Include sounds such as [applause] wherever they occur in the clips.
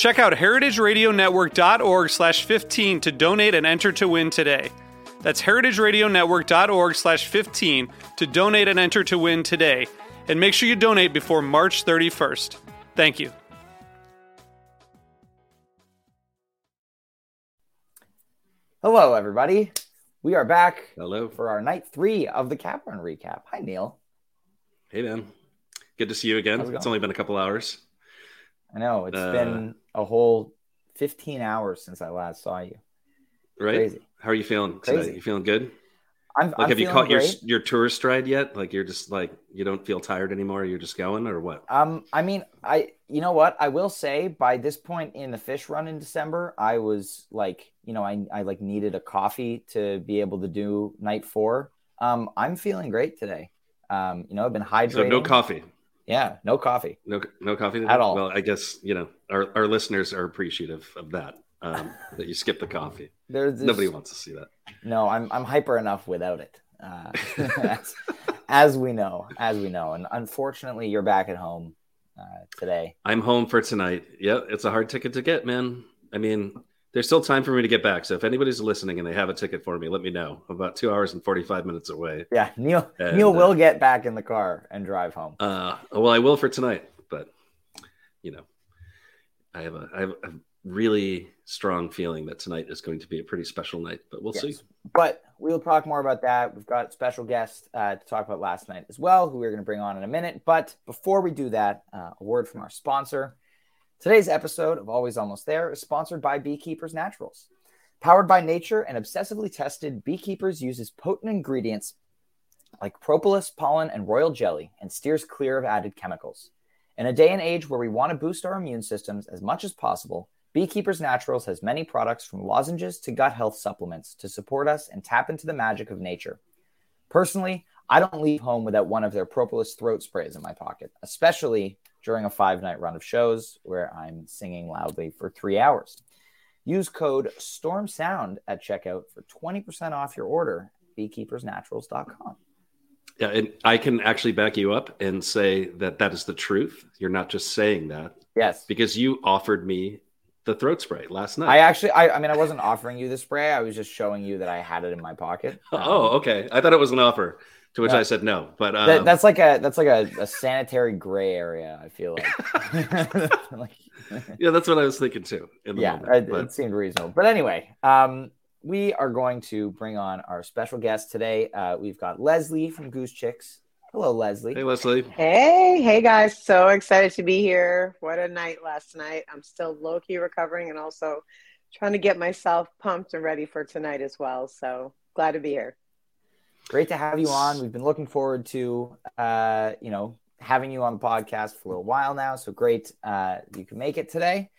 Check out heritageradionetwork.org slash 15 to donate and enter to win today. That's heritageradionetwork.org slash 15 to donate and enter to win today. And make sure you donate before March 31st. Thank you. Hello, everybody. We are back Hello. for our night three of the Cap Run recap. Hi, Neal. Hey, man. Good to see you again. It It's only been a couple hours. I know it's Uh, been a whole 15 hours since I last saw you. Right? Crazy. How are you feeling Crazy. today? You feeling good? I'm, Like, I'm have you caught your great. your tour stride yet? Like, you're just like you don't feel tired anymore. You're just going, or what? Um, I mean, I you know what I will say by this point in the Phish run in December, I was like, you know, I I like needed a coffee to be able to do night four. Um, I'm feeling great today. Um, you know, I've been hydrating. So no coffee. Yeah, no coffee. No, no coffee? At all. Well, I guess you know our, our listeners are appreciative of that. Um, [laughs] that you skip the coffee. There's Nobody wants to see that. No, I'm I'm hyper enough without it. Uh, [laughs] as, as we know, as we know, and unfortunately, you're back at home uh, today. I'm home for tonight. Yeah, it's a hard ticket to get, man. I mean, there's still time for me to get back. So if anybody's listening and they have a ticket for me, let me know. I'm about two hours and 45 minutes away. Yeah, Neal And, Neal uh, will get back in the car and drive home. Uh, well, I will for tonight, but you know, I have a I have a really strong feeling that tonight is going to be a pretty special night. But we'll see. But we'll talk more about that. We've got special guests uh, to talk about last night as well, who we're going to bring on in a minute. But before we do that, uh, a word from our sponsor. Today's episode of Always Almost There is sponsored by Beekeepers Naturals. Powered by nature and obsessively tested, Beekeepers uses potent ingredients like propolis, pollen, and royal jelly and steers clear of added chemicals. In a day and age where we want to boost our immune systems as much as possible, Beekeepers Naturals has many products from lozenges to gut health supplements to support us and tap into the magic of nature. Personally, I don't leave home without one of their propolis throat sprays in my pocket, especially during a five night run of shows where I'm singing loudly for three hours. Use code STORMSOUND at checkout for 20% off your order at beekeepersnaturals.com. Yeah, and I can actually back you up and say that that is the truth. You're not just saying that Yes. because you offered me the throat spray last night. I actually, I, I mean, I wasn't offering you the spray. I was just showing you that I had it in my pocket. Um, [laughs] oh, okay. I thought it was an offer, to which No. I said no. But um, that, that's like a that's like a, a sanitary gray area. I feel like, [laughs] [laughs] like yeah, that's what I was thinking too. In the yeah, moment. it, it seemed reasonable. But anyway, um, we are going to bring on our special guest today. Uh, we've got Leslie from Goose Chicks. Hello, Leslie. hey, Leslie. Hey, hey guys, so excited to be here. What a night last night. I'm still low key recovering and also trying to get myself pumped and ready for tonight as well. So glad to be here. Great to have you on. We've been looking forward to uh, you know having you on the podcast for a little while now. So great uh, you can make it today.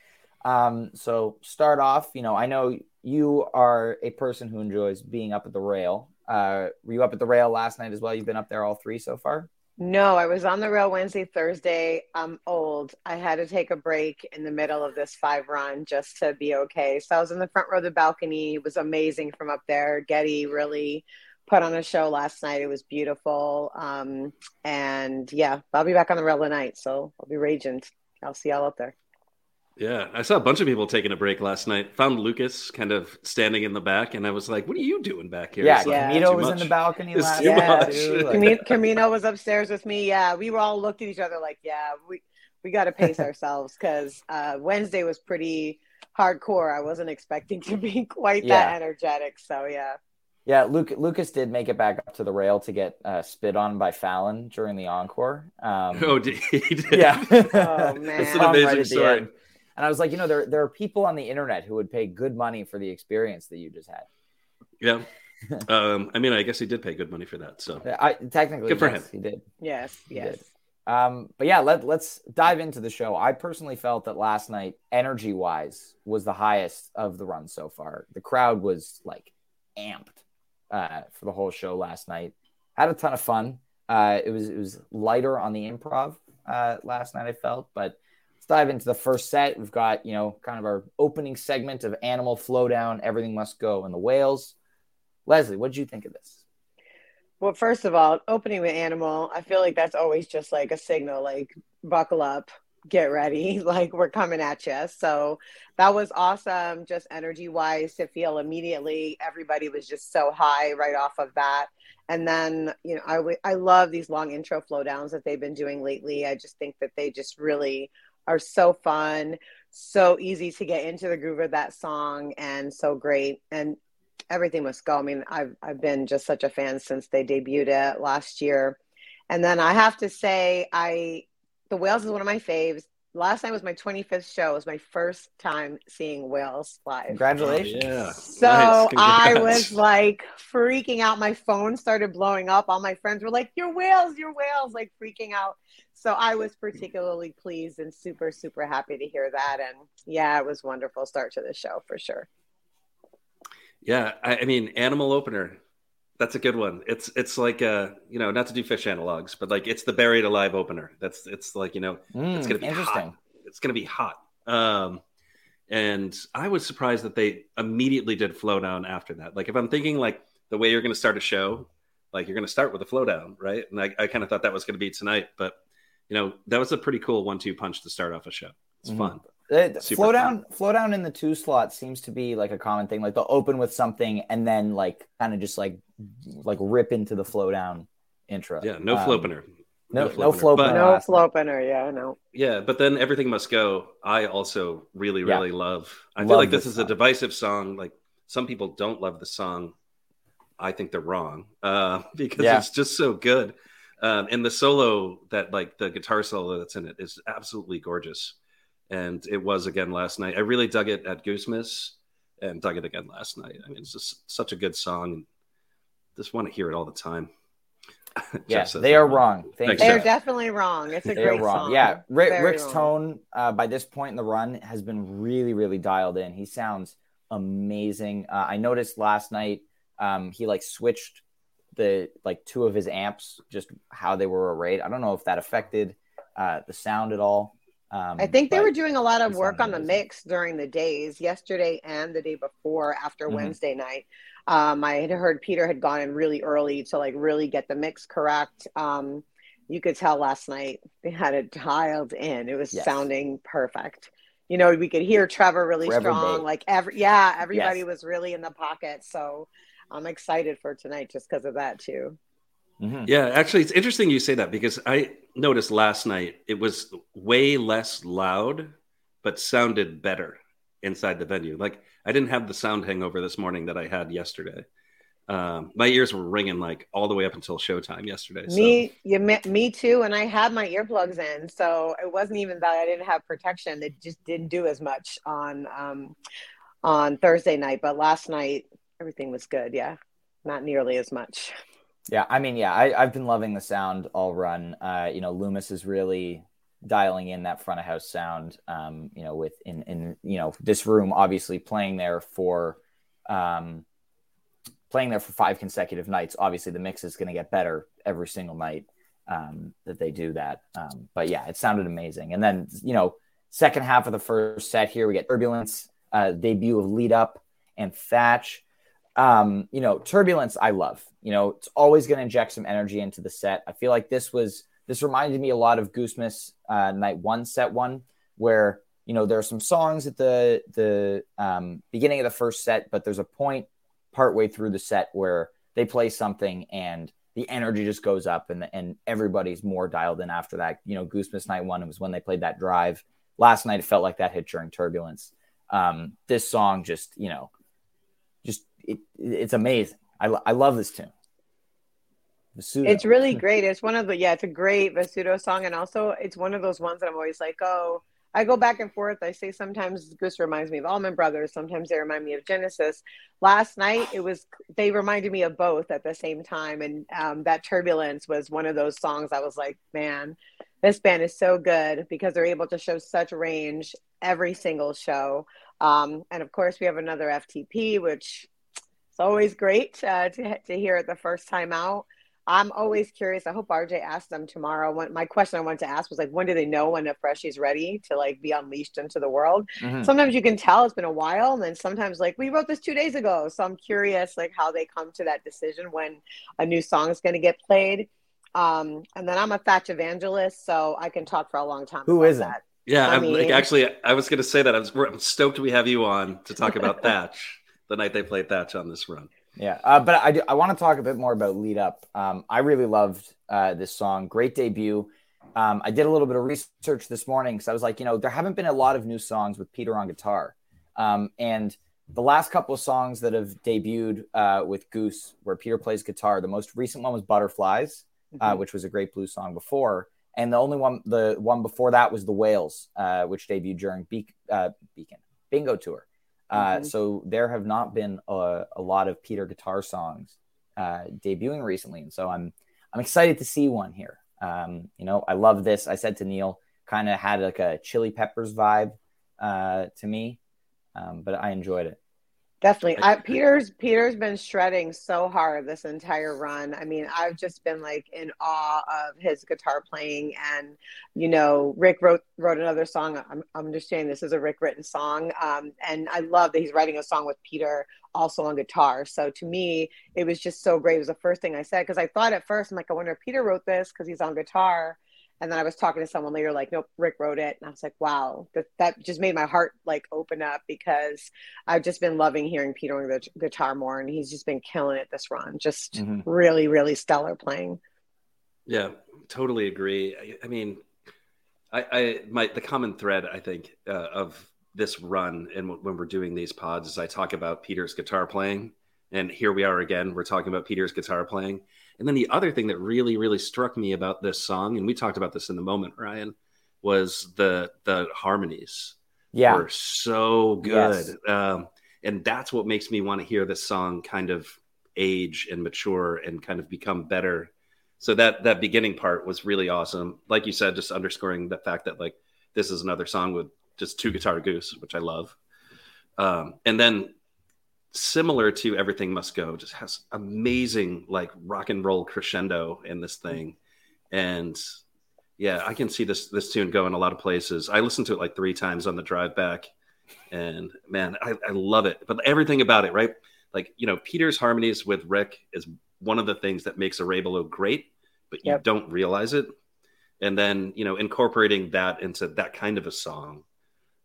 Um, so start off. You know, I know you are a person who enjoys being up at the rail. Uh, were you up at the rail last night as well? You've been up there all three so far. No, I was on the rail Wednesday, Thursday. I'm old. I had to take a break in the middle of this five run just to be okay. So I was in the front row of the balcony. It was amazing from up there. Getty really put on a show last night. It was beautiful. Um, and yeah, I'll be back on the rail tonight. So I'll be raging. I'll see y'all out there. Yeah, I saw a bunch of people taking a break last night. Found Lucas kind of standing in the back, and I was like, "What are you doing back here?" Yeah, It's like, yeah. Camino too was in the balcony It's last night much. too. [laughs] like- Camino, Camino was upstairs with me. Yeah, we were all looked at each other like, yeah, we we got to pace [laughs] ourselves because uh, Wednesday was pretty hardcore. I wasn't expecting to be quite Yeah. that energetic. So yeah, Yeah, Luke, Lucas did make it back up to the rail to get uh, spit on by Fallon during the encore. Um, Oh, did he [laughs] did? yeah, Oh, It's [laughs] man. on amazing at the story. end. And I was like, you know, there there are people on the internet who would pay good money for the experience that you just had. Yeah. [laughs] Um, I mean, I guess he did pay good money for that. So I technically Good for yes, he did. yes, He yes. did. Um, but yeah, let, let's dive into the show. I personally felt that last night, energy wise, was the highest of the run so far. The crowd was like amped uh, for the whole show last night. Had a ton of fun. Uh, it was it was lighter on the improv uh, last night. I felt, but let's dive into the first set. We've got you know kind of our opening segment of Animal Flow Down. Everything must go and the whales. Leslie, what did you think of this? Well, first of all, opening with Animal, I feel like that's always just like a signal, like buckle up, get ready, [laughs] like we're coming at you. So that was awesome, just energy wise to feel immediately. Everybody was just so high right off of that. And then, you know, I, w- I love these long intro flow downs that they've been doing lately. I just think that they just really are so fun, so easy to get into the groove of that song, and so great. And everything must go. I mean, I've I've been just such a fan since they debuted it last year. And then I have to say, I the Whales is one of my faves. Last night was my 25th show. It was my first time seeing Whales live. Congratulations! yeah. So Nice. I was like freaking out. My phone started blowing up. All my friends were like, "Your whales, your whales!" Like freaking out. So I was particularly pleased and super, super happy to hear that. And yeah, it was wonderful start to the show for sure. Yeah, I, I mean, animal opener. That's a good one. It's it's like uh, you know, not to do Phish analogs, but like it's the buried alive opener. That's it's like you know, Mm, it's gonna be interesting. hot. It's gonna be hot. Um, and I was surprised that they immediately did flow down after that. Like if I'm thinking like the way you're gonna start a show, like you're gonna start with a flow down, right? And I, I kind of thought that was gonna be tonight, but you know, that was a pretty cool one-two punch to start off a show. It's Mhm. fun. Uh, Super flow fun. down, flow down in the two slot seems to be like a common thing. Like they'll open with something and then like kind of just like like rip into the flow down intro. Yeah, no Um, flow opener. no- flow no opener. flow opener. No last flow opener. Yeah, no. Yeah, but then everything must go. I also really, Yeah. really love. I Love feel like this this is a divisive song. Like some people don't love the song. I think they're wrong uh, [laughs] because Yeah. it's just so good. Um, and the solo that like the guitar solo that's in it is absolutely gorgeous. And it was again last night. I really dug it at Goosemas and dug it again last night. I mean, it's just such a good song. And just want to hear it all the time. [laughs] Jeff Yeah, says they are wrong. Thank Thanks, you. They're Jeff. definitely wrong. It's a They're great wrong. song. Yeah, Rick, Rick's wrong. tone uh, by this point in the run has been really, really dialed in. He sounds amazing. Uh, I noticed last night um, he like switched the like two of his amps, just how they were arrayed. I don't know if that affected uh, the sound at all. Um, I think they were doing a lot of work on the mix during the days, yesterday and the day before after Mhm. Wednesday night. Um, I had heard Peter had gone in really early to like really get the mix correct. Um, you could tell last night they had it dialed in. It was Yes. sounding perfect. You know, we could hear Trevor really Trevor strong. Bay. Like every yeah, everybody Yes. was really in the pocket. So I'm excited for tonight just because of that too. Mhm. Yeah, actually, it's interesting you say that because I noticed last night it was way less loud, but sounded better inside the venue. Like I didn't have the sound hangover this morning that I had yesterday. Um, my ears were ringing like all the way up until showtime yesterday. So. Me, you me, me too. And I had my earplugs in, so it wasn't even that I didn't have protection. It just didn't do as much on um, on Thursday night, but last night everything was good. Yeah, not nearly as much. Yeah, I mean, yeah, I, I've been loving the sound all run. Uh, you know, Loomis is really dialing in that front of house sound. Um, you know, with in in you know this room, obviously playing there for, um, playing there for five consecutive nights. Obviously, the mix is going to get better every single night. um, that they do that. Um, but yeah, it sounded amazing. And then you know, second half of the first set here, we get Turbulence, uh, debut of Lead Up and Thatch. Um, you know, Turbulence, I love. You know, it's always going to inject some energy into the set. I feel like this was this reminded me a lot of Goosemas uh, Night One Set One, where you know there are some songs at the the um, beginning of the first set, but there's a point partway through the set where they play something and the energy just goes up and and everybody's more dialed in after that. You know, Goosemas Night One was when they played that drive. Last night it felt like that hit during Turbulence. Um, this song just you know, it, it's amazing. I, I love this tune. Vasudo. It's really great. It's one of the yeah, it's a great Vasudo song, and also it's one of those ones that I'm always like, oh, I go back and forth. I say sometimes Goose reminds me of Allman Brothers, sometimes they remind me of Genesis. Last night it was they reminded me of both at the same time, and um, that Turbulence was one of those songs. I was like, man, this band is so good because they're able to show such range every single show. Um, and of course, we have another FTP, which is always great uh, to to hear it the first time out. I'm always curious. I hope RJ asks them tomorrow. When, my question I wanted to ask was like, when do they know when a freshie's ready to like be unleashed into the world? Mm-hmm. Sometimes you can tell it's been a while, and then sometimes like we wrote this two days ago. So I'm curious like how they come to that decision when a new song is going to get played. Um, and then I'm a Thatch evangelist, so I can talk for a long time. Who is that? Yeah, I am like actually I was going to say that I was I'm stoked we have you on to talk about Thatch [laughs] the night they played Thatch on this run. Yeah, uh, but I, do, I want to talk a bit more about Lead Up. Um, I really loved uh, this song. Great debut. Um, I did a little bit of research this morning because I was like, you know, there haven't been a lot of new songs with Peter on guitar. Um, and the last couple of songs that have debuted uh, with Goose, where Peter plays guitar, the most recent one was Butterflies, uh, mm-hmm. which was a great blues song before. And the only one, the one before that was The Whales, uh, which debuted during Be- uh, Beacon Bingo Tour. Uh, mm-hmm. So there have not been a, a lot of Peter guitar songs uh, debuting recently, and so I'm I'm excited to see one here. Um, you know, I love this. I said to Neal, kind of had like a Chili Peppers vibe uh, to me, um, but I enjoyed it. Definitely. I, Peter's Peter's been shredding so hard this entire run. I mean, I've just been like in awe of his guitar playing and you know, Rick wrote wrote another song. I'm, I'm understanding this is a Rick written song. Um, and I love that he's writing a song with Peter also on guitar. So to me, it was just so great. It was the first thing I said because I thought at first I'm like, I wonder if Peter wrote this because he's on guitar. And then I was talking to someone later, like, nope, Rick wrote it. And I was like, wow, that, that just made my heart like open up because I've just been loving hearing Peter on the guitar more. And he's just been killing it this run. Just mm-hmm. really, really stellar playing. Yeah, totally agree. I, I mean, I, I, my, the common thread, I think, uh, of this run and when we're doing these pods is I talk about Peter's guitar playing. And here we are again, we're talking about Peter's guitar playing. And then the other thing that really, really struck me about this song, and we talked about this in the moment, Ryan, was the the harmonies. Yeah, were so good, yes. um, and that's what makes me want to hear this song kind of age and mature and kind of become better. So that that beginning part was really awesome. Like you said, just underscoring the fact that like this is another song with just two guitar goose, which I love. Um, and then similar to Everything Must Go, just has amazing like rock and roll crescendo in this thing. And yeah, I can see this this tune go in a lot of places. I listened to it like three times on the drive back, and man, I, I love it. But everything about it, right? Like you know, Peter's harmonies with Rick is one of the things that makes a Orebolo great, but you yep. don't realize it. And then you know, incorporating that into that kind of a song.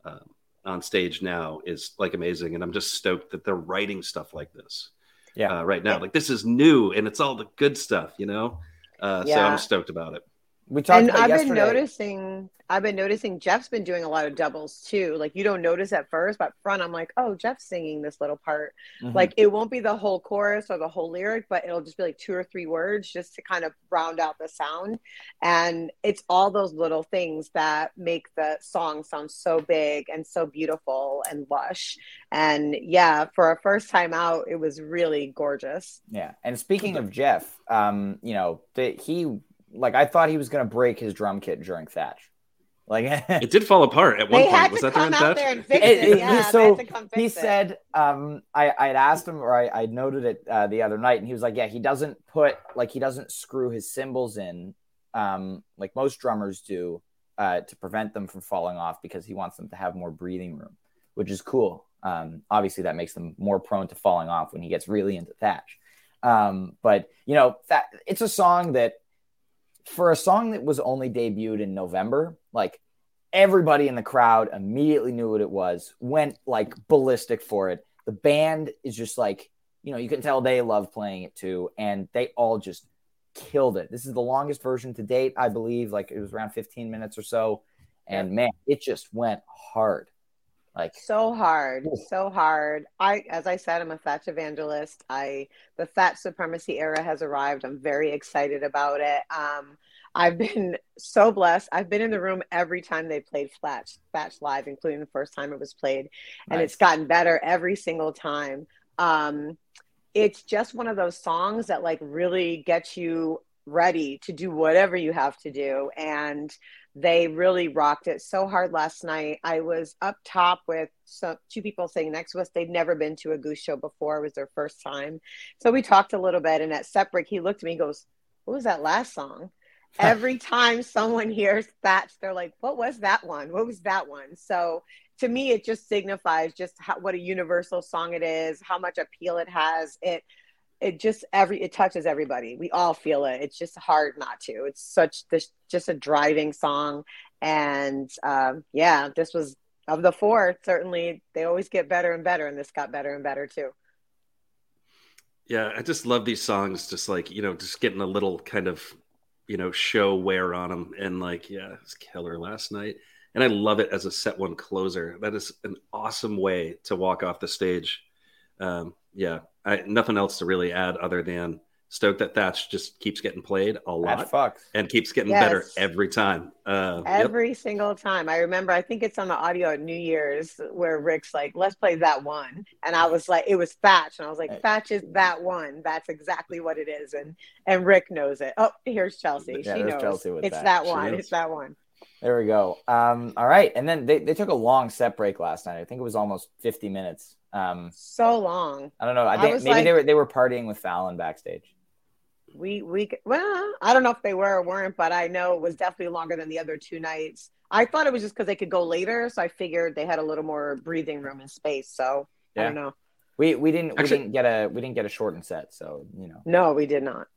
Um, on stage now is like amazing, and I'm just stoked that they're writing stuff like this. Yeah, uh, right now, like this is new and it's all the good stuff, you know. Uh, yeah. So I'm stoked about it. We talked. And I've yesterday. been noticing I've been noticing Jeff's been doing a lot of doubles too. Like you don't notice at first, but front I'm like, oh, Jeff's singing this little part. Mm-hmm. Like it won't be the whole chorus or the whole lyric, but it'll just be like two or three words just to kind of round out the sound. And it's all those little things that make the song sound so big and so beautiful and lush. And yeah, for a first time out, it was really gorgeous. Yeah. And speaking of Jeff, um, you know, that he like I thought he was going to break his drum kit during Thatch. Like [laughs] it did fall apart at one they point. Was that during Thatch? It, it, yeah, so he said, um, I I asked him or I, I noted it uh, the other night, and he was like, yeah, he doesn't put like he doesn't screw his cymbals in um, like most drummers do, uh, to prevent them from falling off because he wants them to have more breathing room, which is cool. Um, obviously, that makes them more prone to falling off when he gets really into Thatch. Um, but you know, that it's a song that for a song that was only debuted in November, like everybody in the crowd immediately knew what it was, went like ballistic for it. The band is just like, you know, you can tell they love playing it too, and they all just killed it. This is the longest version to date, I believe. Like it was around 15 minutes or so. And man, it just went hard. Like so hard, so hard. I, as I said, I'm a Thatch evangelist. I, the Thatch supremacy era has arrived. I'm very excited about it. Um, I've been [laughs] so blessed. I've been in the room every time they played Thatch, Thatch live, including the first time it was played, and nice. it's gotten better every single time. Um, it's just one of those songs that like really gets you ready to do whatever you have to do and they really rocked it so hard last night. I was up top with some two people sitting next to us. They'd never been to a goose show before. It was their first time. So we talked a little bit and at set break he looked at me and goes what was that last song? [laughs] Every time someone hears that they're like what was that one? What was that one? So to me it just signifies just how, what a universal song it is how much appeal it has. It it just every it touches everybody. We all feel it. It's just hard not to. It's such this just a driving song. And um, yeah this was of the four certainly they always get better and better and this got better and better too. Yeah i just love these songs just like you know just getting a little kind of you know show wear on them and like yeah it's killer last night. And I love it as a set one closer. That is an awesome way to walk off the stage. Um, yeah, I, nothing else to really add other than stoked that Thatch just keeps getting played a lot and keeps getting yes. better every time. Uh, every yep. single time. I remember, I think it's on the audio at New Year's where Rick's like, let's play that one. And I was like, it was Thatch. And I was like, Thatch is that one. That's exactly what it is. And and Rick knows it. Oh, here's Chelsea. Yeah, she knows. Chelsea it's that, that one. It's that one. There we go. Um, all right. And then they, they took a long set break last night. I think it was almost 50 minutes. Um, so long. I don't know. I think I maybe like, they were they were partying with Fallon backstage. We we well, I don't know if they were or weren't, but I know it was definitely longer than the other two nights. I thought it was just because they could go later, so I figured they had a little more breathing room and space. So yeah. I don't know. We we didn't Actually, we didn't get a we didn't get a shortened set, so you know. No, we did not.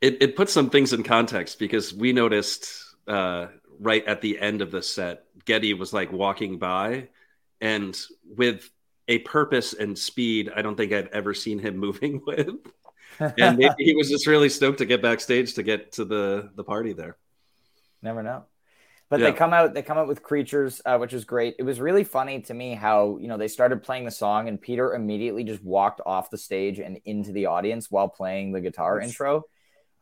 It it puts some things in context because we noticed uh, right at the end of the set, Getty was like walking by, and with a purpose and speed, I don't think I've ever seen him [laughs] moving with. [laughs] and maybe he was just really stoked to get backstage to get to the the party there. Never know. But yeah. they come out, they come out with creatures, uh, which was great. It was really funny to me how you know they started playing the song, and Peter immediately just walked off the stage and into the audience while playing the guitar intro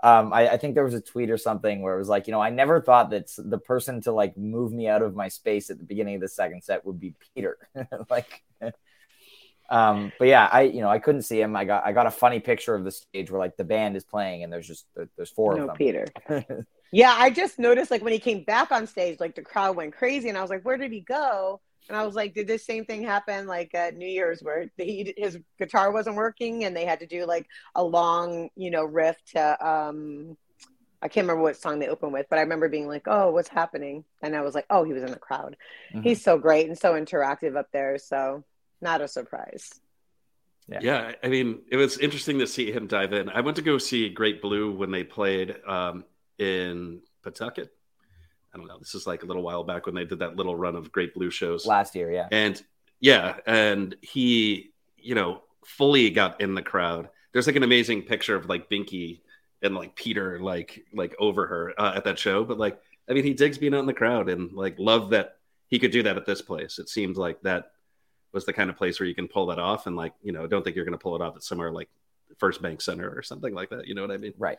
um, I, I, think there was a tweet or something where it was like, you know, I never thought that the person to like move me out of my space at the beginning of the second set would be Peter. [laughs] like, um, but yeah, I, you know, I couldn't see him. I got, I got a funny picture of the stage where like the band is playing and there's just, there's four no, of them. Peter. [laughs] yeah. I just noticed like when he came back on stage, like the crowd went crazy and I was like, where did he go? And I was like, did this same thing happen like at New Year's where he, his guitar wasn't working and they had to do like a long, you know, riff to, um, I can't remember what song they opened with, but I remember being like, oh, what's happening? And I was like, oh, he was in the crowd. Mm-hmm. He's so great and so interactive up there. So not a surprise. Yeah. yeah. I mean, it was interesting to see him dive in. I went to go see Great Blue when they played um, in Pawtucket. I don't know. This is like a little while back when they did that little run of Great Blue shows last year. Yeah, and yeah, and he, you know, fully got in the crowd. There's like an amazing picture of like Binky and like Peter like like over her uh, at that show. But like, I mean, he digs being out in the crowd and like love that he could do that at this place. It seemed like that was the kind of place where you can pull that off, and like, you know, don't think you're going to pull it off at somewhere like First Bank Center or something like that. You know what I mean? Right.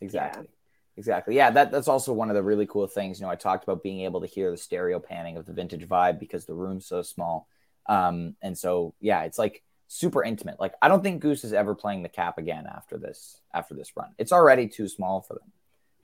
Exactly. Yeah. Exactly. Yeah, that, that's also one of the really cool things. You know, I talked about being able to hear the stereo panning of the vintage vibe because the room's so small. Um, and so yeah, it's like super intimate. Like I don't think Goose is ever playing the cap again after this after this run. It's already too small for them.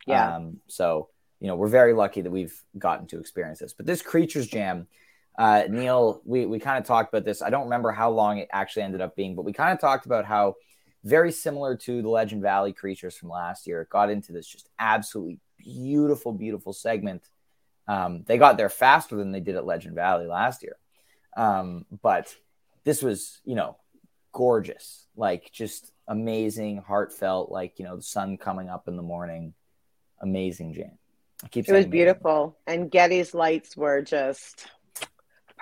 Yeah. Um, so you know, we're very lucky that we've gotten to experience this. But this creatures jam, uh, Neal, we we kind of talked about this. I don't remember how long it actually ended up being, but we kind of talked about how very similar to the Legend Valley creatures from last year. It got into this just absolutely beautiful, beautiful segment. Um, they got there faster than they did at Legend Valley last year. Um, but this was, you know, gorgeous, like just amazing, heartfelt, like, you know, the sun coming up in the morning. Amazing jam. It was beautiful. Amazing. And Getty's lights were just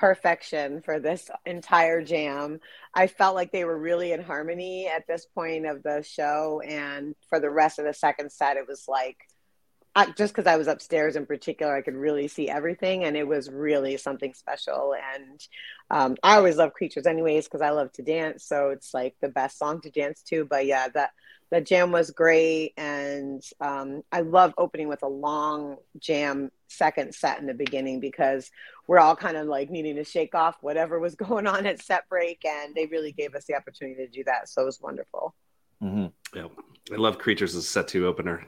perfection for this entire jam. I felt like they were really in harmony at this point of the show. And for the rest of the second set, it was like, I, just because I was upstairs in particular, I could really see everything, and it was really something special. And um, I always love creatures, anyways, because I love to dance. So it's like the best song to dance to. But yeah, that the jam was great, and um, I love opening with a long jam second set in the beginning because we're all kind of like needing to shake off whatever was [laughs] going on at set break, and they really gave us the opportunity to do that. So it was wonderful. Mm-hmm. Yeah, I love creatures as a set two opener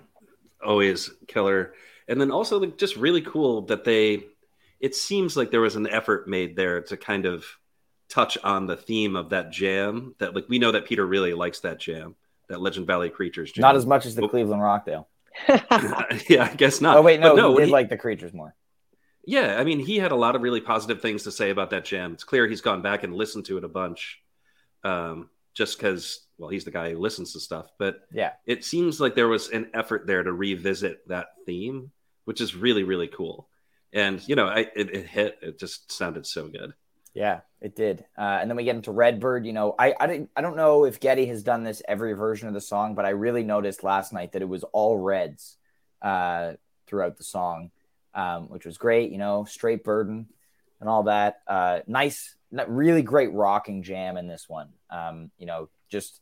always killer. And then also like, just really cool that they it seems like there was an effort made there to kind of touch on the theme of that jam that like we know that Peter really likes that jam, that Legend Valley Creatures jam. Not as much as the Cleveland Rockdale. [laughs] yeah, I guess not. Oh wait, no, but no, he did he, like the creatures more. Yeah, I mean, he had a lot of really positive things to say about that jam. It's clear he's gone back and listened to it a bunch. Um, just because well he's the guy who listens to stuff but yeah it seems like there was an effort there to revisit that theme which is really really cool and you know I, it, it hit it just sounded so good yeah it did uh, and then we get into redbird you know I, I didn't i don't know if getty has done this every version of the song but i really noticed last night that it was all reds uh, throughout the song um, which was great you know straight burden and all that uh, nice really great rocking jam in this one. Um, you know, just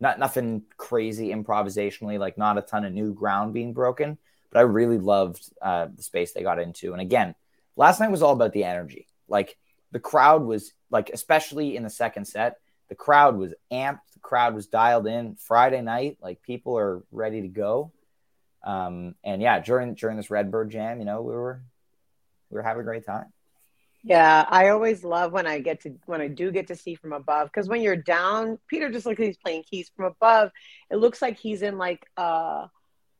not nothing crazy improvisationally, like not a ton of new ground being broken. But I really loved uh, the space they got into. And again, last night was all about the energy. Like the crowd was like, especially in the second set, the crowd was amped. The crowd was dialed in. Friday night, like people are ready to go. Um, and yeah, during during this Redbird Jam, you know, we were we were having a great time. Yeah, I always love when I get to when I do get to see from above because when you're down, Peter just looks like he's playing keys from above. It looks like he's in like a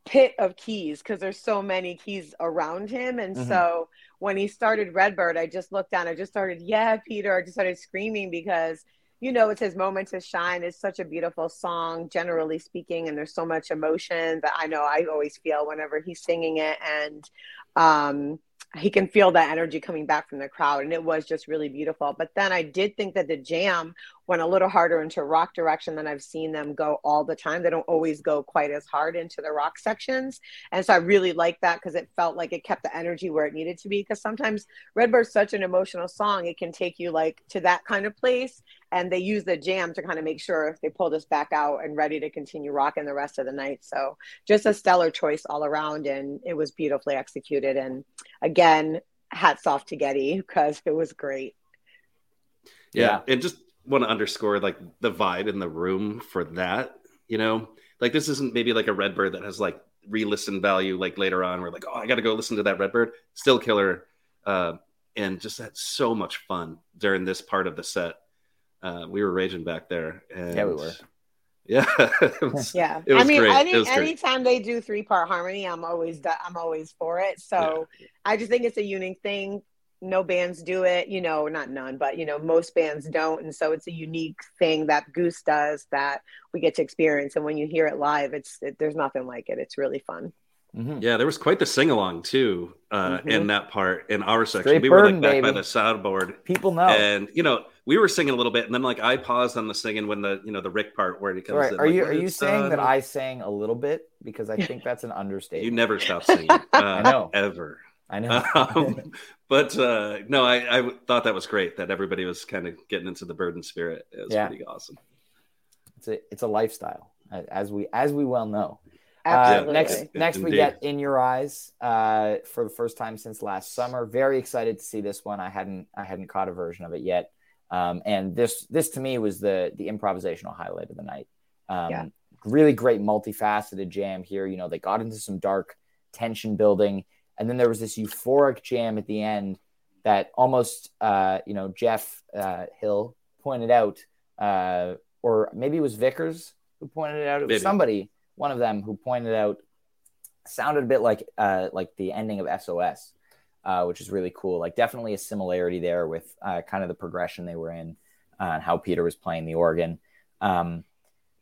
pit of keys because there's so many keys around him. And mm-hmm. so when he started Redbird, I just looked down. I just started, yeah, Peter. I just started screaming because you know it's his moment to shine. It's such a beautiful song, generally speaking, and there's so much emotion that I know I always feel whenever he's singing it. And um he can feel that energy coming back from the crowd and it was just really beautiful but then i did think that the jam went a little harder into rock direction than i've seen them go all the time. They don't always go quite as hard into the rock sections. And so i really liked that because it felt like it kept the energy where it needed to be because sometimes redbird's such an emotional song it can take you like to that kind of place and they use the jam to kind of make sure they pull this back out and ready to continue rocking the rest of the night. So just a stellar choice all around and it was beautifully executed. And again hats off to getty because it was great. Yeah, yeah. and just want to underscore like the vibe in the room for that you know like this isn't maybe like a redbird that has like re-listen value like later on we're like oh i gotta go listen to that redbird still killer uh and just had so much fun during this part of the set uh, we were raging back there. And yeah, we were. Yeah, [laughs] was, yeah. I mean, any, anytime they do three part harmony, I'm always I'm always for it. So yeah. I just think it's a unique thing. No bands do it, you know, not none, but you know, most bands don't, and so it's a unique thing that Goose does that we get to experience. And when you hear it live, it's it, there's nothing like it. It's really fun. Mm-hmm. Yeah, there was quite the sing along too uh, mm-hmm. in that part in our section. Straight we were like back baby. by the soundboard. People know, and you know we were singing a little bit, and then like I paused on the singing when the you know the Rick part where it comes. Right. In, are like, you are you saying that I sang a little bit because I think that's an [laughs] understatement. you never stop singing. Uh, [laughs] I know ever. I know. [laughs] um, but uh, no, I, I thought that was great that everybody was kind of getting into the burden spirit. It was yeah. pretty awesome. It's a it's a lifestyle, as we as we well know. Uh, next, next we get in your eyes uh, for the first time since last summer. Very excited to see this one. I hadn't I hadn't caught a version of it yet, um, and this this to me was the the improvisational highlight of the night. Um, yeah. Really great multifaceted jam here. You know they got into some dark tension building, and then there was this euphoric jam at the end that almost uh, you know Jeff uh, Hill pointed out, uh, or maybe it was Vickers who pointed it out. It was maybe. somebody one of them who pointed out sounded a bit like uh, like the ending of SOS, uh, which is really cool. Like definitely a similarity there with uh, kind of the progression they were in and how Peter was playing the organ. Um,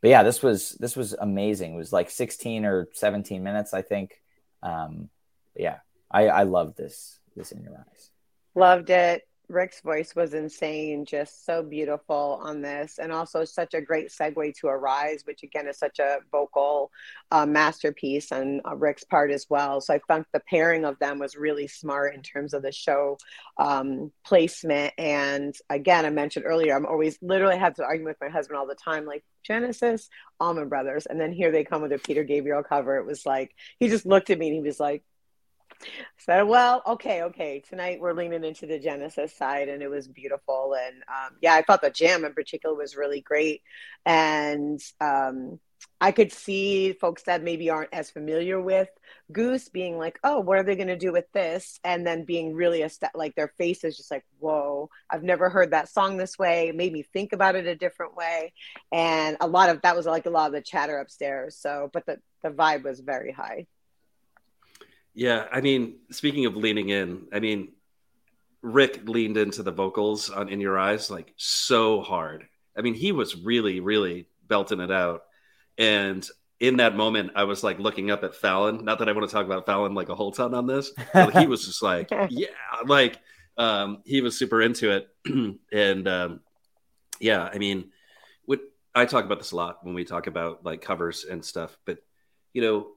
but yeah, this was this was amazing. It was like 16 or 17 minutes, I think. Um, yeah, I, I love this this in your eyes. Loved it. Rick's voice was insane, just so beautiful on this, and also such a great segue to Arise, which again is such a vocal uh, masterpiece on uh, Rick's part as well. So I think the pairing of them was really smart in terms of the show um, placement. And again, I mentioned earlier, I'm always literally have to argue with my husband all the time, like Genesis, Allman Brothers, and then here they come with a Peter Gabriel cover. It was like he just looked at me and he was like, said, well, okay, okay. Tonight we're leaning into the Genesis side, and it was beautiful. And um, yeah, I thought the jam in particular was really great. And um, I could see folks that maybe aren't as familiar with Goose being like, oh, what are they going to do with this? And then being really a st- like their face is just like, whoa, I've never heard that song this way. It made me think about it a different way. And a lot of that was like a lot of the chatter upstairs. So, but the, the vibe was very high. Yeah, I mean, speaking of leaning in, I mean, Rick leaned into the vocals on "In Your Eyes" like so hard. I mean, he was really, really belting it out. And in that moment, I was like looking up at Fallon. Not that I want to talk about Fallon like a whole ton on this, but he was just like, [laughs] yeah, like um, he was super into it. [clears throat] and um, yeah, I mean, what I talk about this a lot when we talk about like covers and stuff, but you know,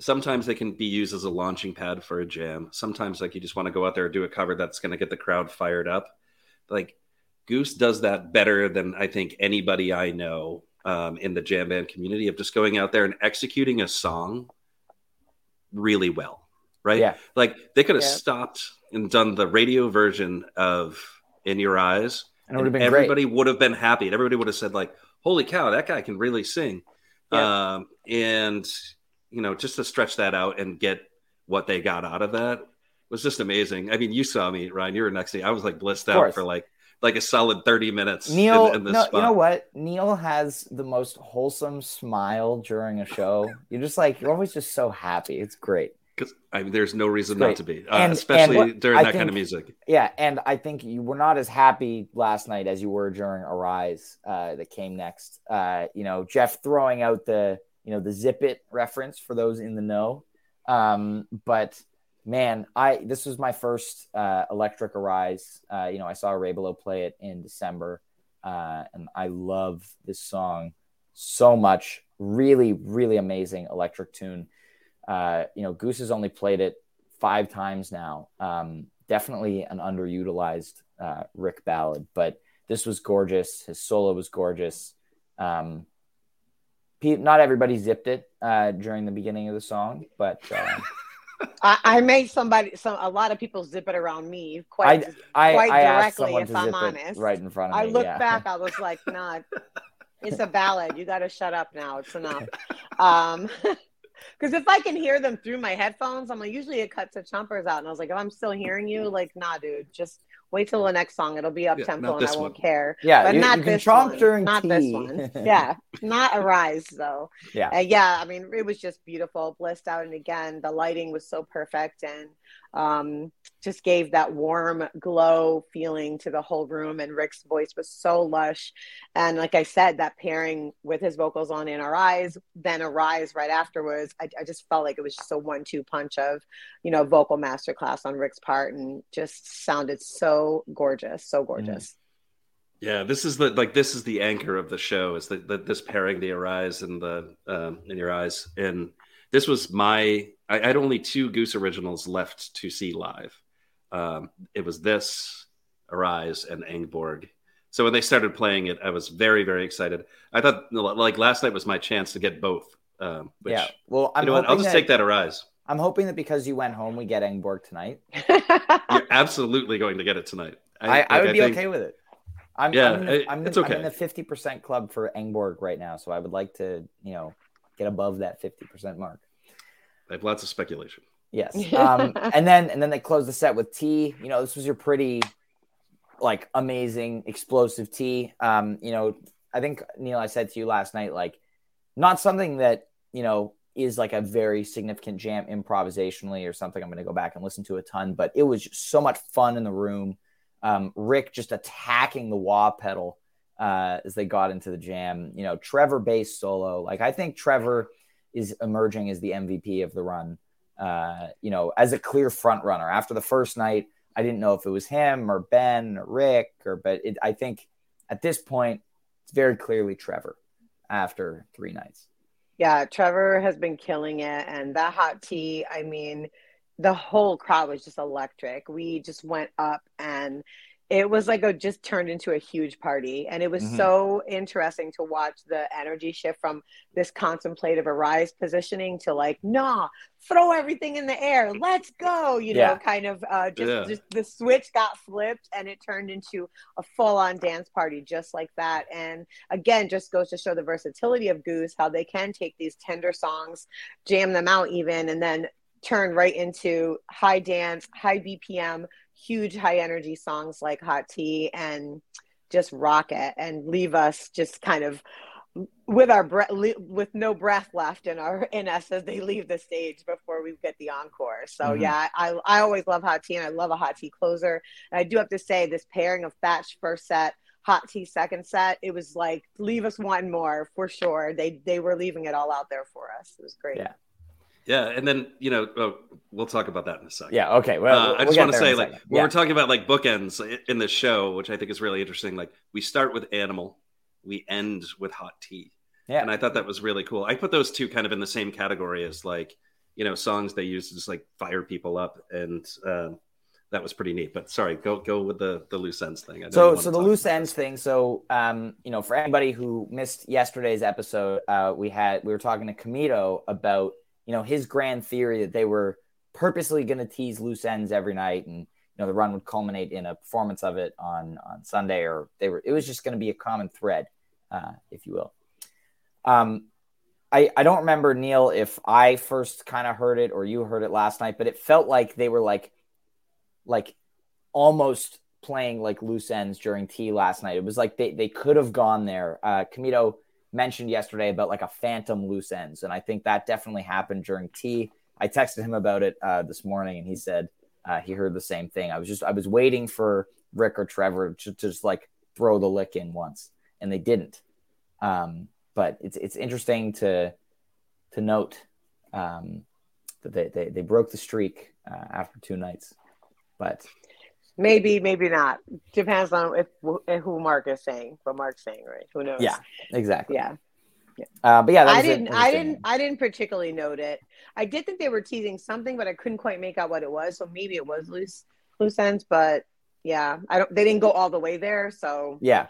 sometimes they can be used as a launching pad for a jam. Sometimes like you just want to go out there and do a cover that's going to get the crowd fired up. Like Goose does that better than I think anybody I know um, in the jam band community of just going out there and executing a song really well. Right. Yeah. Like they could have Yeah. stopped and done the radio version of In Your Eyes. And it would have been everybody great. would have been happy. And everybody would have said, like, holy cow, that guy can really sing. Um, and you know, just to stretch that out and get what they got out of that was just amazing. I mean, you saw me, Ryan. You were next to me. I was like blissed out for like like a solid thirty minutes. Neal, in, in no, you know what? Neal has the most wholesome smile during a show. [laughs] You're just like you're always just so happy. It's great. Because I mean, there's no reason not to be, uh, And- especially and what- during I that kind of music. Yeah, and I think you were not as happy last night as you were during Arise uh, that came next. Uh, you know, Jeff throwing out the you know the zip it reference for those in the know. Um, but man, I this was my first uh, electric Arise. Uh, you know, I saw Orebolo play it in December, uh, and I love this song so much. Really, really amazing electric tune. Uh, you know, Goose has only played it five times now. Um, definitely an underutilized uh, Rick ballad, but this was gorgeous. His solo was gorgeous. Um, not everybody zipped it uh, during the beginning of the song, but uh, [laughs] I, I made somebody, some a lot of people zip it around me quite. I, I, Quite I directly, if I'm honest. right in front of I me. look yeah. back, I was like, [laughs] nah, it's a ballad. You got to shut up now. It's enough. Um, [laughs] because if I can hear them through my headphones, I'm like, usually it cuts the chompers out, and I was like, if I'm still hearing you, like, nah, dude, just wait till the next song. It'll be up tempo, not and I won't one. care. Yeah, but you, not you can this one. during Not this one. [laughs] Yeah, not Arise though. Yeah. Uh, yeah, I mean, it was just beautiful, blissed out, and again, the lighting was so perfect, and um, just gave that warm glow feeling to the whole room. And Rick's voice was so lush, and like I said, that pairing with his vocals on "In Our Eyes," then "Arise" right afterwards, I, I just felt like it was just a one-two punch of, you know, vocal masterclass on Rick's part, and just sounded so gorgeous, so gorgeous. Yeah, this is the like this is the anchor of the show is that this pairing the arise and the um, in your eyes and this was my I, I had only two Goose originals left to see live. Um, it was this arise and Angborg. So when they started playing it, I was very very excited. I thought like last night was my chance to get both. Um, which, yeah. Well, I'm you know what? I'll just that, take that arise. I'm hoping that because you went home, we get Engborg tonight. [laughs] You're absolutely going to get it tonight. I, I, like, would be think- okay with it. I'm, Yeah, I'm, in the, it- I'm, it's in, okay. I'm in the 50% club for Engborg right now, so I would like to, you know, get above that 50% mark. I have lots of speculation. Yes. [laughs] Um, and then and then they closed the set with T. You know, this was your pretty like amazing explosive T. Um, you know, I think Neal, I said to you last night, like not something that, you know, is like a very significant jam improvisationally or something I'm going to go back and listen to a ton. But it was just so much fun in the room. Um, Rick just attacking the wah pedal uh, as they got into the jam. You know, Trevor bass solo. Like I think Trevor is emerging as the MVP of the run. Uh, you know, as a clear front runner. After the first night, I didn't know if it was him or Ben or Rick or, but it, I think at this point it's very clearly Trevor after three nights. Yeah, Trevor has been killing it, and that hot tea. I mean, the whole crowd was just electric. We just went up and it was like a just turned into a huge party and it was mm-hmm. so interesting to watch the energy shift from this contemplative arise positioning to like nah throw everything in the air let's go you yeah. know kind of uh, just, yeah. just the switch got flipped and it turned into a full-on dance party just like that and again just goes to show the versatility of goose how they can take these tender songs jam them out even and then turn right into high dance high bpm huge high energy songs like Hot Tea and just rock it and leave us just kind of with our breath with no breath left in our in us as they leave the stage before we get the encore. So mm-hmm. yeah i i always love hot tea and i love a hot tea closer. And i do have to say this pairing of thatch first set hot tea second set it was like leave us one more for sure. They they were leaving it all out there for us. It was great. Yeah yeah, and then you know oh, we'll talk about that in a second. Yeah, okay. Well, uh, I just want to say, like, when we're talking about like bookends in the show, which I think is really interesting. Like, we start with Animal, we end with Hot Tea. Yeah, and I thought that was really cool. I put those two kind of in the same category as like you know songs they use to just like fire people up, and uh, that was pretty neat. But sorry, go go with the the loose ends thing. so so the loose ends thing. So um, you know, for anybody who missed yesterday's episode, uh, we had we were talking to Camito about you know, his grand theory that they were purposely going to tease loose ends every night and you know the run would culminate in a performance of it on on Sunday or they were it was just going to be a common thread uh, if you will. Um I I don't remember Neal if I first kind of heard it or you heard it last night but it felt like they were like like almost playing like loose ends during tea last night. It was like they they could have gone there. Uh Camito mentioned yesterday about like a phantom loose ends, and I think that definitely happened during tea. I texted him about it uh, this morning, and he said uh, he heard the same thing. I was just I was waiting for Rick or Trevor to, to just like throw the lick in once, and they didn't. Um, but it's it's interesting to to note um, that they, they they broke the streak uh, after two nights, but Maybe, maybe not. Depends on if, if who Mark is saying. What Mark's saying, right? Who knows? Yeah, exactly. Yeah. Yeah. Uh, but yeah, I didn't. I didn't. I didn't particularly note it. I did think they were teasing something, but I couldn't quite make out what it was. So maybe it was loose, loose ends. But yeah, I don't. They didn't go all the way there. So yeah,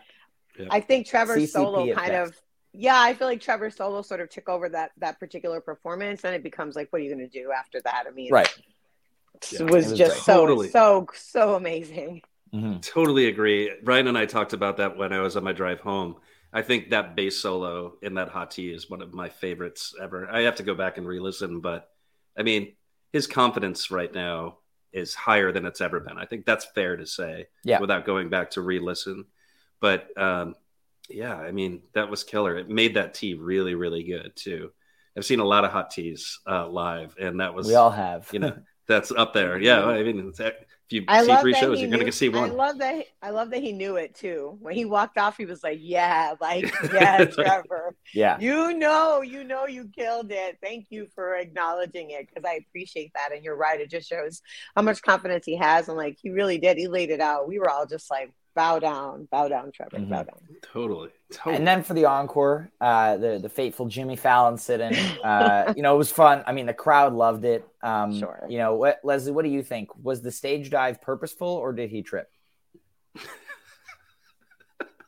I think Trevor Solo kind of. Yeah, I feel like Trevor Solo sort of took over that that particular performance, and it becomes like, what are you going to do after that? I mean, right yeah, was, was, just so totally. so so amazing. Mm-hmm. Totally agree. Ryan and I talked about that when I was on my drive home. I think that bass solo in that hot tea is one of my favorites ever. I have to go back and re-listen, but I mean, his confidence right now is higher than it's ever been. I think that's fair to say, yeah. without going back to re-listen. But um, yeah, I mean, that was killer. It made that tea really, really good too. I've seen a lot of hot teas uh, live, and that was we all have. You know, [laughs] that's up there. Yeah, I mean, eh, if you I see three shows, you're going to see one. I love that. I love that he knew it too. When he walked off, he was like, "Yeah, like yeah, [laughs] Trevor. yeah, you know, you know, you killed it. Thank you for acknowledging it because I appreciate that. And you're right. It just shows how much confidence he has, and like he really did. He laid it out. We were all just like, bow down, bow down, Trevor, mm-hmm. bow down. Totally, totally. And then for the encore, uh, the the fateful Jimmy Fallon sit-in. Uh, [laughs] you know, it was fun. I mean, the crowd loved it. Um, sure. You know, what, Leslie, what do you think? Was the stage dive purposeful or did he trip?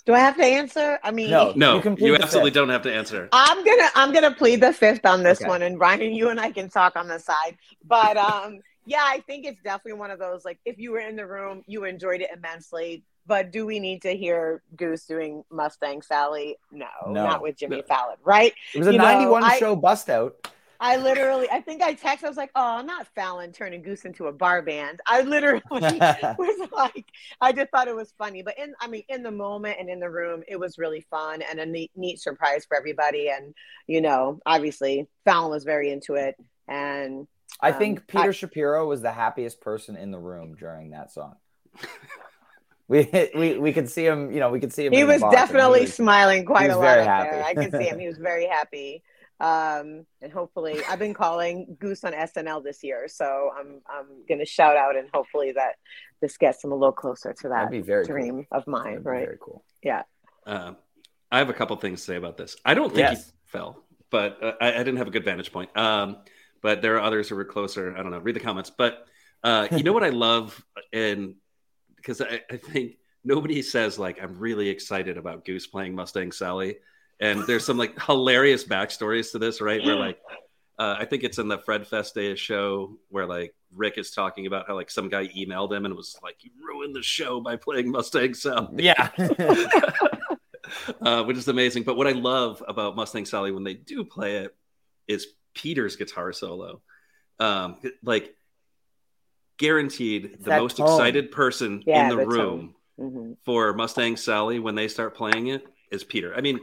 Do I have to answer? I mean, no, no, you, you absolutely do don't have to answer. I'm gonna, I'm gonna plead the fifth on this okay. one, and Ryan, you and I can talk on the side. But [laughs] um, yeah, I think it's definitely one of those like if you were in the room, you enjoyed it immensely. But do we need to hear Goose doing Mustang Sally? No, no. not with Jimmy no. Fallon, right? It was a you 91 know, show I, bust out. I literally, I think I texted. I was like, "Oh, not Fallon turning Goose into a bar band." I literally [laughs] was [laughs] like, I just thought it was funny. But in, I mean, in the moment and in the room, it was really fun and a neat, neat surprise for everybody. And you know, obviously, Fallon was very into it. And I um, think Peter I- Shapiro was the happiest person in the room during that song. [laughs] [laughs] we we we could see him. You know, we could see him. he was box, and he definitely was- smiling quite a lot very up there. I happy. could see him. [laughs] He was very happy. Um, and hopefully, I've been calling Goose on SNL this year, so I'm I'm gonna shout out and hopefully that this gets him a little closer to that That'd be very cool. dream of mine, That'd be right? Very cool. Yeah. Uh, I have a couple things to say about this. I don't think Yes. he fell, but uh, I, I didn't have a good vantage point. Um, but there are others who were closer. I don't know. Read the comments. But uh, you know what I love, and because I, I think nobody says like I'm really excited about Goose playing Mustang Sally, and there's some like hilarious backstories to this, right? Where like uh, I think it's in the Fred Feste show where like Rick is talking about how like some guy emailed him and was like, "You ruined the show by playing Mustang Sally." Yeah. [laughs] [laughs] uh, which is amazing. But what I love about Mustang Sally when they do play it is Peter's guitar solo. Um, like guaranteed, the most tone. excited person Yeah, in the, room hmm for Mustang Sally when they start playing it is Peter. I mean,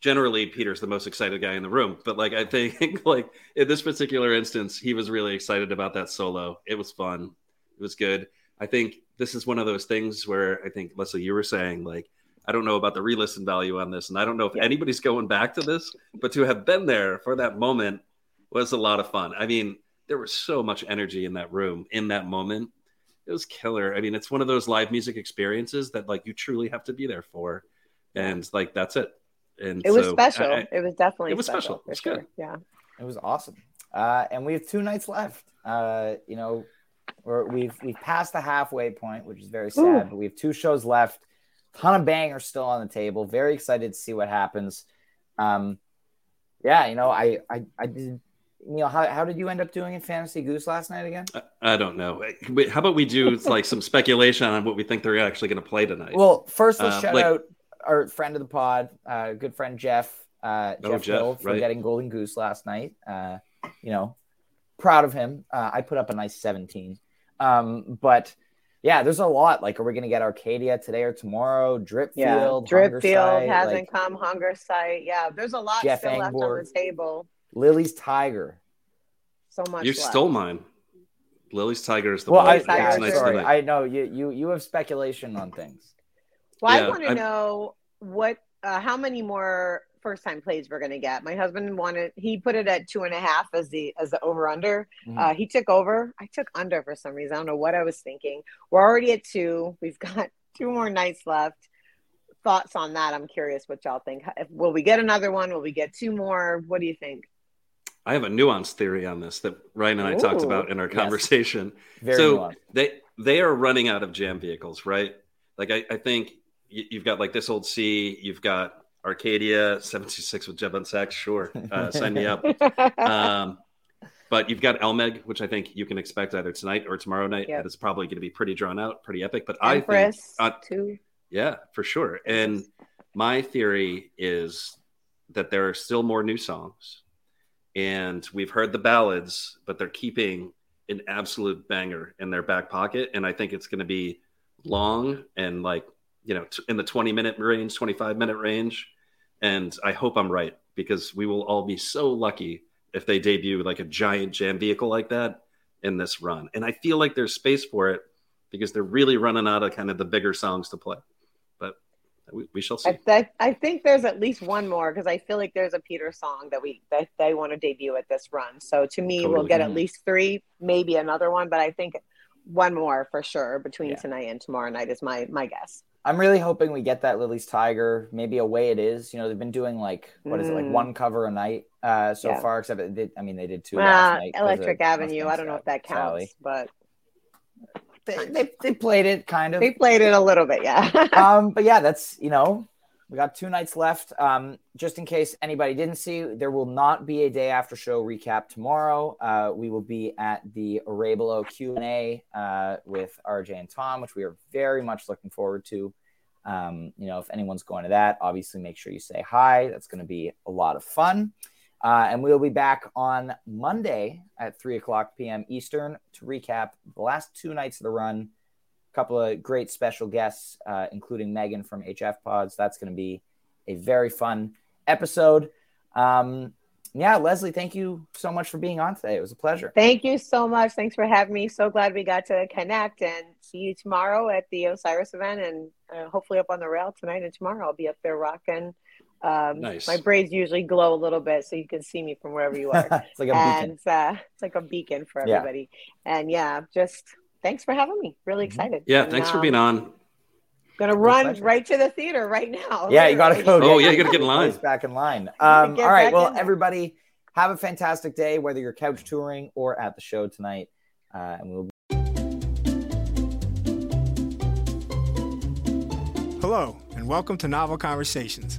generally Peter's the most excited guy in the room, but like I think [laughs] like in this particular instance, he was really excited about that solo. It was fun. It was good. I think this is one of those things where I think Leslie, you were saying like I don't know about the re-listen value on this, and I don't know if Yeah. anybody's going back to this, but to have been there for that moment was a lot of fun. I mean, there was so much energy in that room in that moment. It was killer. I mean, it's one of those live music experiences that like you truly have to be there for, and like that's it. And It was so, special. I- I- it was definitely it was special, special. for It's sure. good. Yeah. It was awesome. Uh, and we have two nights left. Uh, you know, we're, we've we've passed the halfway point, which is very sad. Ooh. But we have two shows left. Ton of bangers still on the table. Very excited to see what happens. Um, yeah, you know, I I, I did. Neal, how, how did you end up doing in Fantasy Goose last night again? I don't know. How about we do like some speculation on what we think they're actually going to play tonight? Well, first let's Um, shout like- out our friend of the pod, uh, good friend Jeff, uh, Oh, Jeff, Jeff, Hill for right. getting Golden Goose last night. Uh, you know, proud of him. Uh, I put up a nice 17. Um, but yeah, there's a lot. Like, are we going to get Arcadia today or tomorrow? Dripfield, Yeah. Hunger Dripfield Site, hasn't like, come. Hungersite. Yeah. There's a lot Jeff still left on the table. Lily's Tiger. So much. you left. stole mine. Lily's Tiger is the Well, one. I, Lily's that Tiger was is nice sorry, tonight. I know you, you, you have speculation on things. Well, Yeah, I want to know what, uh, how many more first time plays we're going to get. My husband wanted, he put it at two and a half as the, as the over under. Mhm. Uh, he took over. I took under for some reason. I don't know what I was thinking. We're already at two. We've [laughs] got two more nights left. Thoughts on that? I'm curious what y'all think. Will we get another one? Will we get two more? What do you think? I have a nuanced theory on this that Ryan and I talked about in our Yes. conversation. Very so nuanced. they they are running out of jam vehicles, right? Like I, I think you, you've got like this old C, you've got Arcadia, 76 with Jeb on sax, sure. Uh, sign me up. [laughs] Um, but you've got Elmeg, which I think you can expect either tonight or tomorrow night. Yep. And it's probably going to be pretty drawn out, pretty epic. But I think, Empress, uh, two. yeah, for sure. And my theory is that there are still more new songs. And we've heard the ballads, but they're keeping an absolute banger in their back pocket. And I think it's going to be long and like, you know, t- in the 20 minute range, 25 minute range. And I hope I'm right because we will all be so lucky if they debut like a giant jam vehicle like that in this run. And I feel like there's space for it because they're really running out of kind of the bigger songs to play. But we, we shall see. I, th- I think there's at least one more because I feel like there's a Peter song that we that they want to debut at this run. So to me, we'll get at Mhm. least three, maybe another one, but I think one more for sure between Yeah. tonight and tomorrow night is my my guess. I'm really hoping we get that Lily's Tiger. Maybe a way it is. You know, they've been doing like what is it, like Mm. one cover a night uh, so Yeah. far. Except it did, I mean, they did two Uh, last night. 'cause of Electric Avenue. I don't know if that counts, Sally. but They, they, they played it kind of. they played it a little bit. Yeah. [laughs] um, but yeah, that's you know, we got two nights left. Um, just in case anybody didn't see, there will not be a day after show recap tomorrow. Uh, we will be at the Orebolo Q and A uh, with RJ and Tom, which we are very much looking forward to. Um, you know, if anyone's going to that, obviously make sure you say hi. That's going to be a lot of fun. Uh, and we'll be back on Monday at 3 o'clock p.m. Eastern to recap the last two nights of the run. A couple of great special guests, uh, including Megan from HF Pods. That's going to be a very fun episode. Um, yeah, Leslie, thank you so much for being on today. It was a pleasure. Thank you so much. Thanks for having me. So glad we got to connect and see you tomorrow at the Osiris event and uh, hopefully up on the rail tonight and tomorrow. I'll be up there rocking. Um, Nice. My braids usually glow a little bit so you can see me from wherever you are. [laughs] it's like a and beacon. uh, it's like a beacon for Yeah. everybody. And yeah, just thanks for having me. Really Mhm. excited. Yeah, And, thanks for um, being on. Gonna run right to the theater right now. Yeah, you got to [laughs] go. Oh, yeah, you gotta get in line. Place Back in line. Um, all right. Well, in there. everybody, have a fantastic day, whether you're couch touring or at the show tonight. Uh, and we'll Hello, and welcome to Novel Conversations,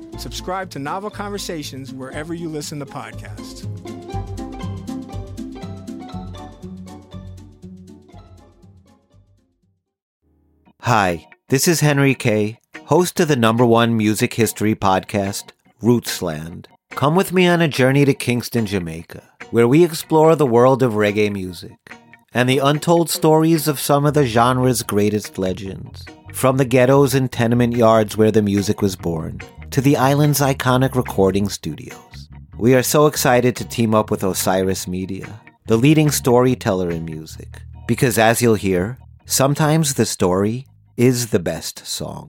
Subscribe to Novel Conversations wherever you listen to podcasts. Hi, this is Henry Kay, host of the number one music history podcast, Rootsland. Come with me on a journey to Kingston, Jamaica, where we explore the world of reggae music and the untold stories of some of the genre's greatest legends. From the ghettos and tenement yards where the music was born, to the island's iconic recording studios. We are so excited to team up with Osiris Media, the leading storyteller in music, because as you'll hear, sometimes the story is the best song.